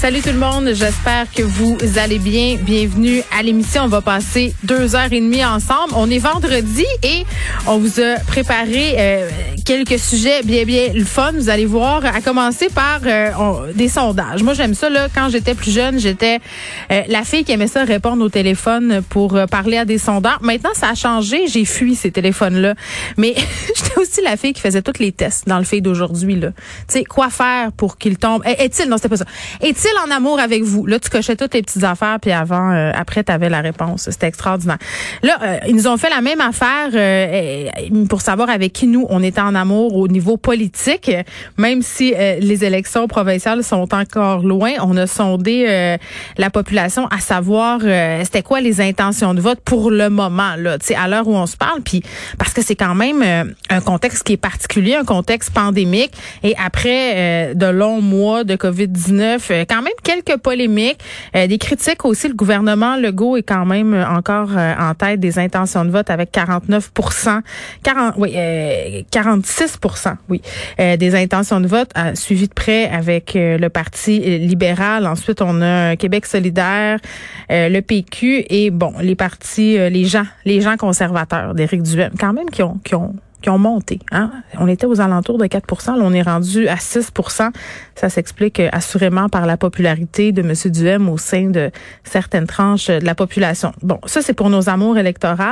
Salut tout le monde, j'espère que vous allez bien. Bienvenue à l'émission. On va passer deux heures et demie ensemble. On est vendredi et on vous a préparé euh, quelques sujets bien bien le fun. Vous allez voir, à commencer par euh, des sondages. Moi j'aime ça là. Quand j'étais plus jeune, j'étais euh, la fille qui aimait ça répondre au téléphone pour euh, parler à des sondeurs. Maintenant ça a changé. J'ai fui ces téléphones là. Mais j'étais aussi la fille qui faisait tous les tests dans le fait d'aujourd'hui là. Quoi faire pour qu'il tombe? Eh, Est-il non c'était pas ça. Est-il en amour avec vous? Là tu cochais toutes tes petites affaires puis avant euh, après tu avais la réponse. C'était extraordinaire. Là euh, ils nous ont fait la même affaire euh, euh, pour savoir avec qui nous on était en amour au niveau politique, même si les élections provinciales sont encore loin. On a sondé la population à savoir c'était quoi les intentions de vote pour le moment là, tu sais à l'heure où on se parle puis parce que c'est quand même un qui est particulier, un contexte pandémique. Et après euh, de longs mois de Covid-19, euh, quand même quelques polémiques, euh, des critiques aussi le gouvernement Legault est quand même euh, encore euh, en tête des intentions de vote avec 49 40 oui euh, 46 oui euh, des intentions de vote suivi de près avec le parti libéral. Ensuite on a Québec solidaire le PQ et bon les partis les gens les gens conservateurs d'Éric Duhem quand même qui ont qui ont qui ont monté. Hein? On était aux alentours de 4 là, on est rendu à 6% Ça s'explique euh, assurément par la popularité de M. Duhem au sein de certaines tranches de la population. Bon, ça, c'est pour nos amours électoraux.